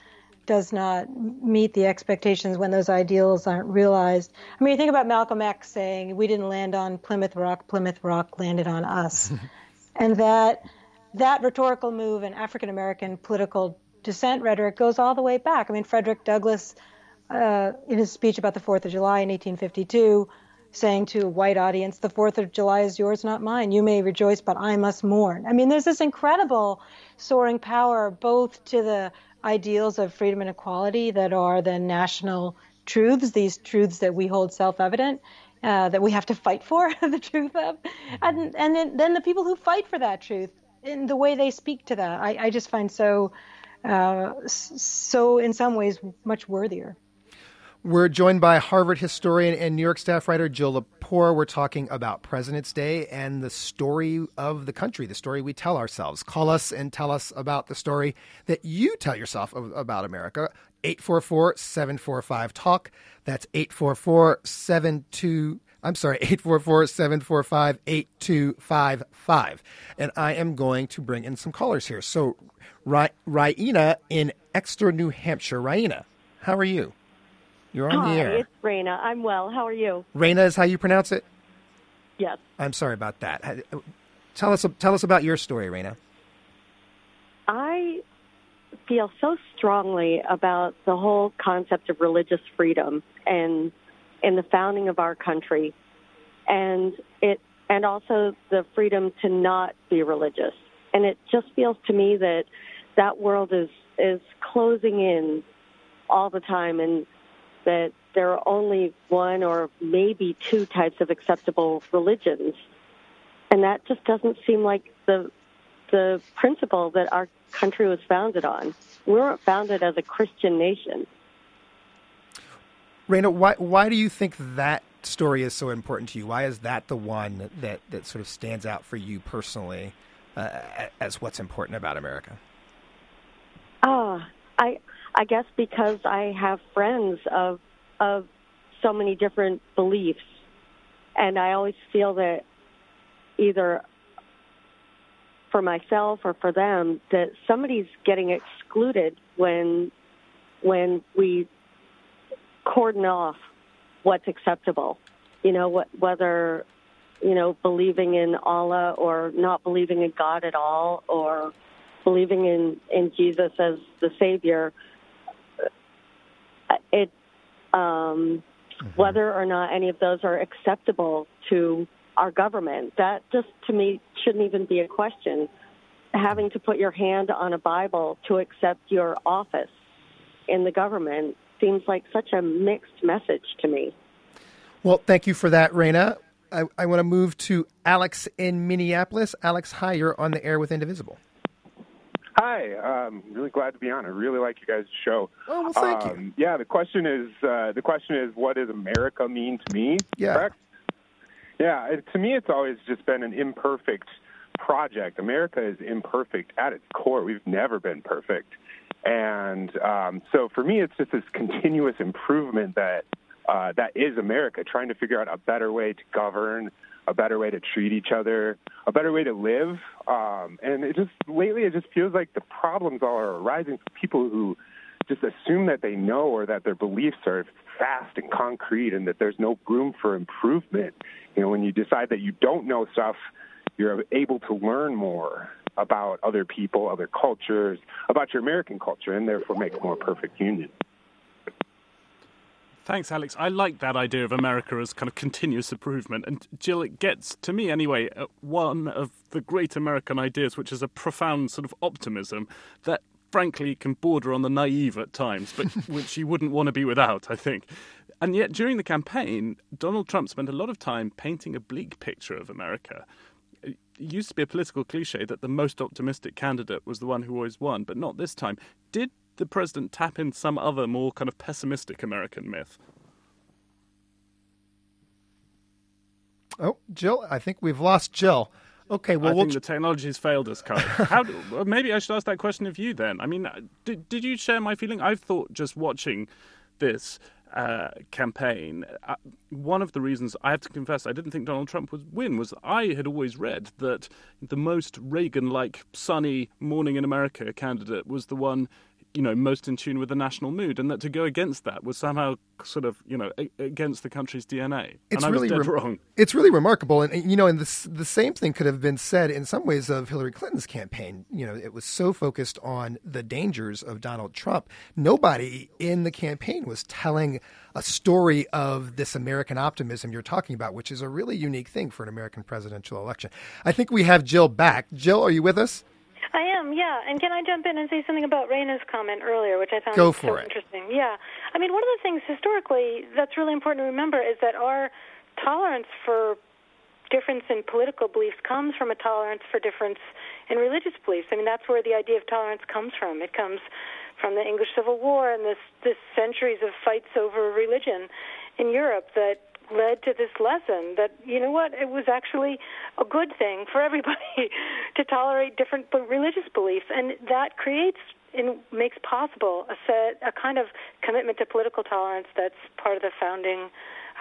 does not meet the expectations when those ideals aren't realized. I mean, you think about Malcolm X saying, "We didn't land on Plymouth Rock; Plymouth Rock landed on us," and that that rhetorical move in African American political dissent rhetoric goes all the way back. I mean, Frederick Douglass, uh, in his speech about the Fourth of July in 1852 saying to a white audience, the 4th of July is yours, not mine. You may rejoice, but I must mourn. I mean, there's this incredible soaring power both to the ideals of freedom and equality that are the national truths, these truths that we hold self evident. Uh, that we have to fight for the truth of, and and then, then, the people who fight for that truth in the way they speak to that, I, I just find so, uh, so in some ways much worthier. We're joined by Harvard historian and New York staff writer Jill Lepore. We're talking about President's Day and the story of the country, the story we tell ourselves. Call us and tell us about the story that you tell yourself about America. 844 745 TALK. That's 844 72. I'm sorry, 844 745 8255. And I am going to bring in some callers here. So, Raina in Exeter, New Hampshire. Raina, how are you? You're on Hi, the air. it's Raina. I'm well. How are you? Raina is how you pronounce it. Yes. I'm sorry about that. Tell us tell us about your story, Raina. I feel so strongly about the whole concept of religious freedom and in the founding of our country, and it and also the freedom to not be religious. And it just feels to me that that world is is closing in all the time, and that there are only one or maybe two types of acceptable religions, and that just doesn't seem like the the principle that our country was founded on. We weren't founded as a Christian nation. Raina, why why do you think that story is so important to you? Why is that the one that, that sort of stands out for you personally uh, as what's important about America? Ah, uh, I I guess because I have friends of of so many different beliefs, and I always feel that either for myself or for them that somebody's getting excluded when when we cordon off what's acceptable. You know, what, whether you know believing in Allah or not believing in God at all, or believing in in Jesus as the Savior. It um, mm-hmm. whether or not any of those are acceptable to our government. That just to me shouldn't even be a question. Having to put your hand on a Bible to accept your office in the government seems like such a mixed message to me. Well, thank you for that, Raina. I, I want to move to Alex in Minneapolis. Alex, hi, you're on the air with Indivisible. Hi, um, really glad to be on. I really like you guys' show. Oh, well, thank um, you. Yeah, the question is, uh, the question is, what does America mean to me? Yeah. Correct? Yeah, to me, it's always just been an imperfect project. America is imperfect at its core. We've never been perfect. And um, so for me, it's just this continuous improvement that uh, that is America, trying to figure out a better way to govern, a better way to treat each other, a better way to live. Um, and it just lately, it just feels like the problems all are arising from people who just assume that they know or that their beliefs are fast and concrete and that there's no room for improvement. You know, when you decide that you don't know stuff, you're able to learn more about other people, other cultures, about your American culture, and therefore make a more perfect union. Thanks, Alex. I like that idea of America as kind of continuous improvement. And Jill, it gets, to me anyway, uh, one of the great American ideas, which is a profound sort of optimism that frankly can border on the naive at times, but which you wouldn't want to be without, I think. And yet, during the campaign, Donald Trump spent a lot of time painting a bleak picture of America it used to be a political cliche that the most optimistic candidate was the one who always won, but not this time. Did the president tap in some other more kind of pessimistic American myth? Oh, Jill, I think we've lost Jill. Okay, well, I we'll think the technology has failed us, Kai. How do, well, maybe I should ask that question of you then. I mean, uh, did did you share my feeling? I've thought just watching this uh, campaign, uh, one of the reasons I have to confess I didn't think Donald Trump would win was I had always read that the most Reagan like sunny morning in America candidate was the one you know most in tune with the national mood, and that to go against that was somehow sort of you know against the country's DNA. It's and really re- wrong. It's really remarkable, and you know, and the the same thing could have been said in some ways of Hillary Clinton's campaign. You know, it was so focused on the dangers of Donald Trump. Nobody in the campaign was telling a story of this American optimism you're talking about, which is a really unique thing for an American presidential election. I think we have Jill back. Jill, are you with us? I am, yeah. And can I jump in and say something about Raina's comment earlier, which I found Go so it. interesting? Yeah. I mean, one of the things historically that's really important to remember is that our tolerance for difference in political beliefs comes from a tolerance for difference in religious beliefs. I mean, that's where the idea of tolerance comes from. It comes from the English Civil War and this this centuries of fights over religion in Europe that led to this lesson that you know what it was actually a good thing for everybody to tolerate different religious beliefs. And that creates and makes possible a set a kind of commitment to political tolerance that's part of the founding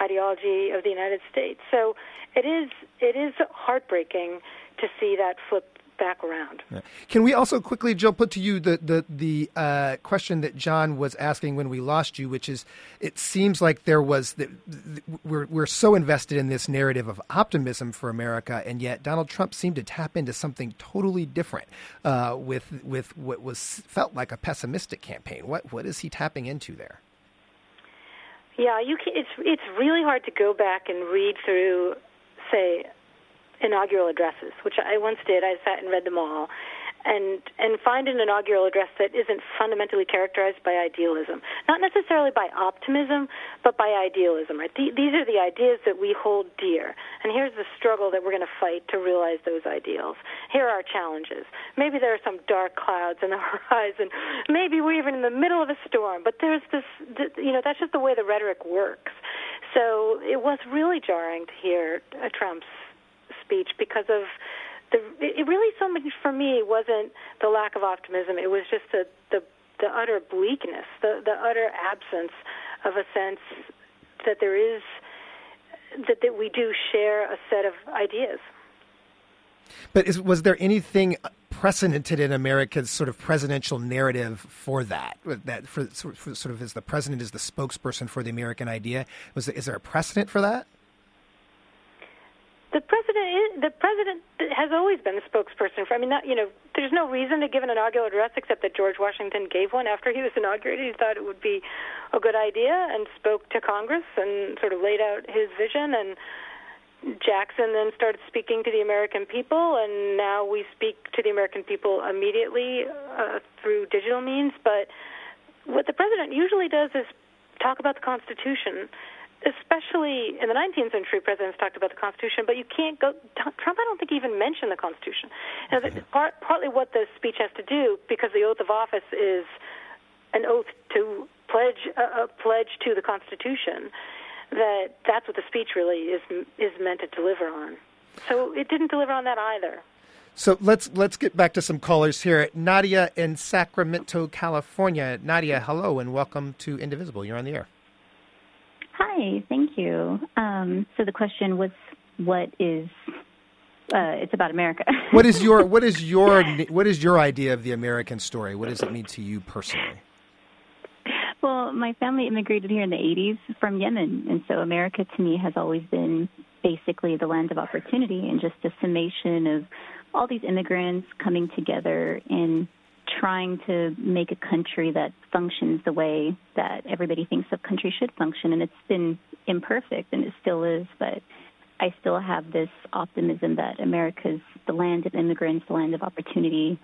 ideology of the United States. So it is it is heartbreaking to see that flip back around. Yeah. Can we also quickly, Jill, put to you the the the uh, question that John was asking when we lost you, which is, it seems like there was the, the, we're we're so invested in this narrative of optimism for America, and yet Donald Trump seemed to tap into something totally different uh, with with what was felt like a pessimistic campaign. What what is he tapping into there? Yeah, you can, it's it's really hard to go back and read through, say, inaugural addresses, which I once did. I sat and read them all. and and find an inaugural address that isn't fundamentally characterized by idealism, not necessarily by optimism, but by idealism. Right? these are the ideas that we hold dear, and here's the struggle that we're going to fight to realize those ideals. Here are our challenges. Maybe there are some dark clouds in the horizon. Maybe we're even in the middle of a storm. But there's this, you know, that's just the way the rhetoric works. So it was really jarring to hear uh, Trump's speech because of the it really so much for me wasn't the lack of optimism it was just the the the utter bleakness the the utter absence of a sense that there is that that we do share a set of ideas but is, was there anything precedented in America's sort of presidential narrative for that? That for, for, sort of as the president is the spokesperson for the American idea. Was there, is there a precedent for that? The president, is, the president has always been the spokesperson for. I mean, not, you know, there's no reason to give an inaugural address except that George Washington gave one after he was inaugurated. He thought it would be a good idea and spoke to Congress and sort of laid out his vision. And Jackson then started speaking to the American people, and now we speak to the American people immediately uh, through digital means. But what the president usually does is talk about the Constitution especially in the 19th century, presidents talked about the Constitution, but you can't go. Trump, I don't think, even mentioned the Constitution. Now, part, partly what the speech has to do, because the oath of office is an oath to pledge a, a pledge to the Constitution, that that's what the speech really is is meant to deliver on. So it didn't deliver on that either. So let's let's get back to some callers here. Nadia in Sacramento, California. Nadia, hello and welcome to Indivisible. You're on the air. Hi, thank you. Um, so the question was, what is? Uh, it's about America. what is your what is your what is your idea of the American story? What does it mean to you personally? Well, my family immigrated here in the 80s from Yemen, and so America to me has always been basically the land of opportunity and just a summation of all these immigrants coming together in trying to make a country that functions the way that everybody thinks a country should function. And it's been imperfect, and it still is, but I still have this optimism that America's the land of immigrants, the land of opportunity,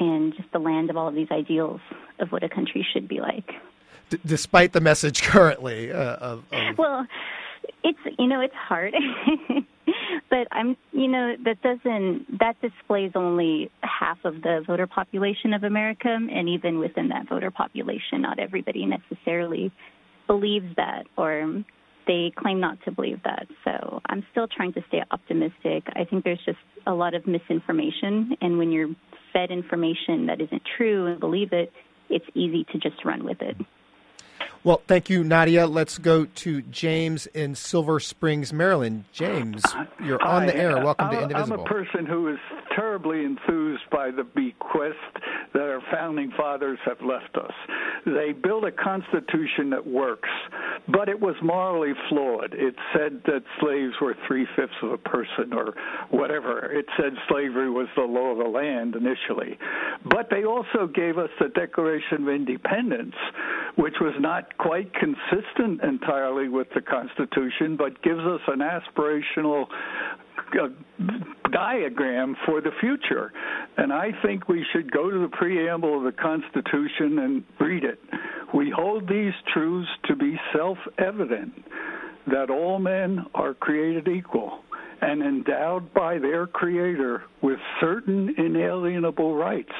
and just the land of all of these ideals of what a country should be like. D- despite the message currently uh, of, of, well, it's you know it's hard. but I'm, you know, that doesn't that displays only half of the voter population of America, and even within that voter population, not everybody necessarily believes that or they claim not to believe that. So I'm still trying to stay optimistic. I think there's just a lot of misinformation, and when you're fed information that isn't true and believe it, it's easy to just run with it. Well, thank you, Nadia. Let's go to James in Silver Springs, Maryland. James, you're on the air. Welcome to Indivisible. I'm a person who is terribly enthused by the bequest that our founding fathers have left us. They built a constitution that works, but it was morally flawed. It said that slaves were three fifths of a person or whatever. It said slavery was the law of the land initially. But they also gave us the Declaration of Independence, which was not quite consistent entirely with the Constitution, but gives us an aspirational uh, diagram for the future. And I think we should go to the preamble of the Constitution and read it. We hold these truths to be self evident that all men are created equal and endowed by their Creator with certain inalienable rights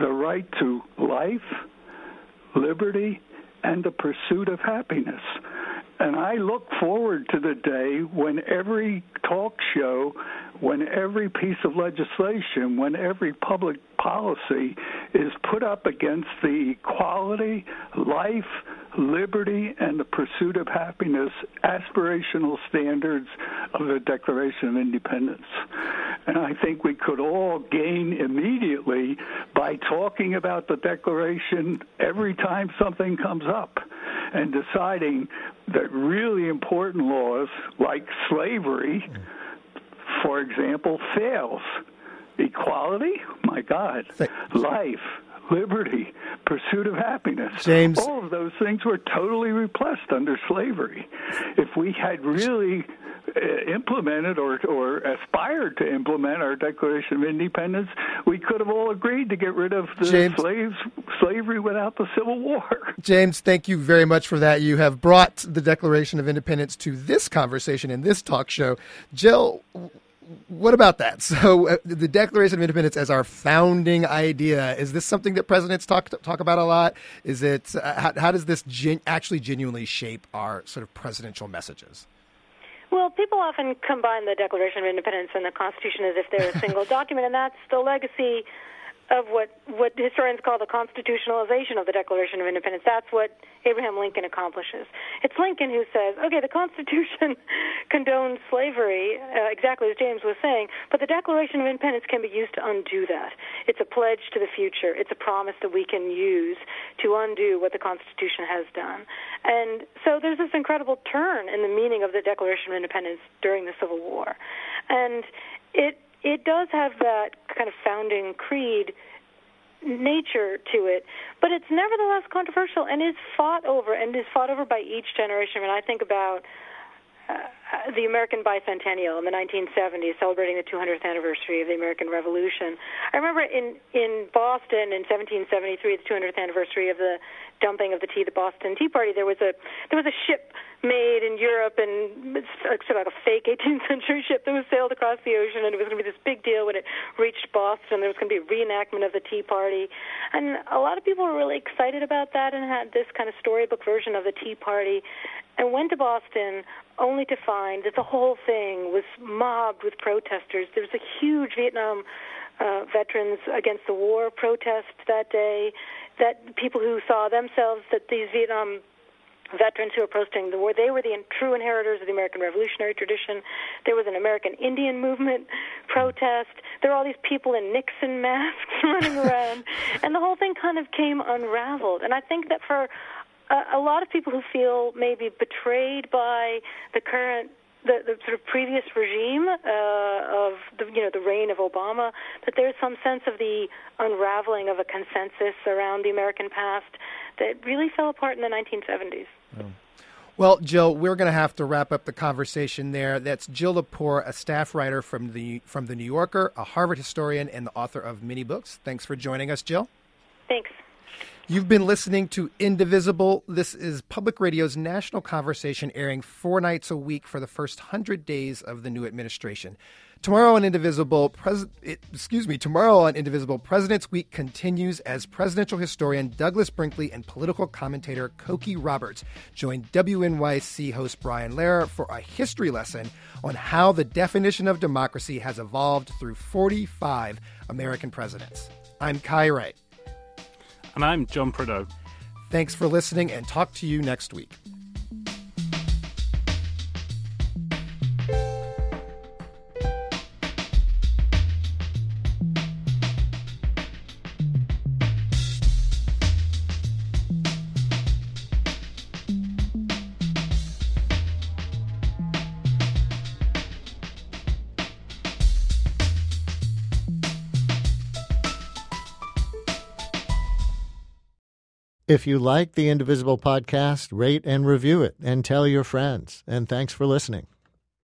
the right to life, liberty, and the pursuit of happiness. And I look forward to the day when every talk show, when every piece of legislation, when every public policy is put up against the equality, life, liberty, and the pursuit of happiness aspirational standards of the Declaration of Independence. And I think we could all gain immediately by talking about the Declaration every time something comes up and deciding that really important laws like slavery, for example, fails. Equality, my God, life, liberty, pursuit of happiness. James. All of those things were totally repressed under slavery. If we had really uh, implemented or or aspired to implement our Declaration of Independence, we could have all agreed to get rid of the James. slaves slavery without the Civil War. James, thank you very much for that. You have brought the Declaration of Independence to this conversation in this talk show. Jill, what about that? So, uh, the Declaration of Independence as our founding idea is this something that presidents talk talk about a lot? Is it uh, how, how, does this gen- actually genuinely shape our sort of presidential messages? Well, people often combine the Declaration of Independence and the Constitution as if they're a single document, and that's the legacy of what what historians call the constitutionalization of the Declaration of Independence. That's what Abraham Lincoln accomplishes. It's Lincoln who says, "Okay, the Constitution condones slavery, uh, exactly as James was saying, but the Declaration of Independence can be used to undo that. It's a pledge to the future. It's a promise that we can use to undo what the Constitution has done." And so there's this incredible turn in the meaning of the Declaration of Independence during the Civil War, and it it does have that kind of founding creed nature to it, but it's nevertheless controversial and is fought over and is fought over by each generation. When I think about uh, the American Bicentennial in the 1970s, celebrating the 200th anniversary of the American Revolution. I remember in in Boston in 1773, the 200th anniversary of the dumping of the tea, the Boston Tea Party. There was a there was a ship made in Europe, and sort of like a fake 18th century ship that was sailed across the ocean, and it was going to be this big deal when it reached Boston. There was going to be a reenactment of the Tea Party, and a lot of people were really excited about that and had this kind of storybook version of the Tea Party, and went to Boston only to find that the whole thing was mobbed with protesters. There was a huge Vietnam uh, veterans against the war protest that day. That people who saw themselves that these Vietnam veterans who were protesting the war, they were the true inheritors of the American Revolutionary tradition. There was an American Indian movement protest. There were all these people in Nixon masks running around, and the whole thing kind of came unraveled. And I think that for a, a lot of people who feel maybe betrayed by the current the, the sort of previous regime uh, of the you know the reign of Obama that there's some sense of the unraveling of a consensus around the American past that really fell apart in the 1970s. Oh. Well, Jill, we're going to have to wrap up the conversation there. That's Jill Lepore, a staff writer from the from the New Yorker, a Harvard historian, and the author of many books. Thanks for joining us, Jill. Thanks. You've been listening to Indivisible. This is Public Radio's national conversation airing four nights a week for the first hundred days of the new administration. Tomorrow on Indivisible, pres- it, excuse me, tomorrow on Indivisible, President's Week continues as presidential historian Douglas Brinkley and political commentator Cokie Roberts join WNYC host Brian Lehrer for a history lesson on how the definition of democracy has evolved through 45 American presidents. I'm Kai Wright. And I'm John Prideaux. Thanks for listening and talk to you next week. If you like the Indivisible podcast, rate and review it and tell your friends. And thanks for listening.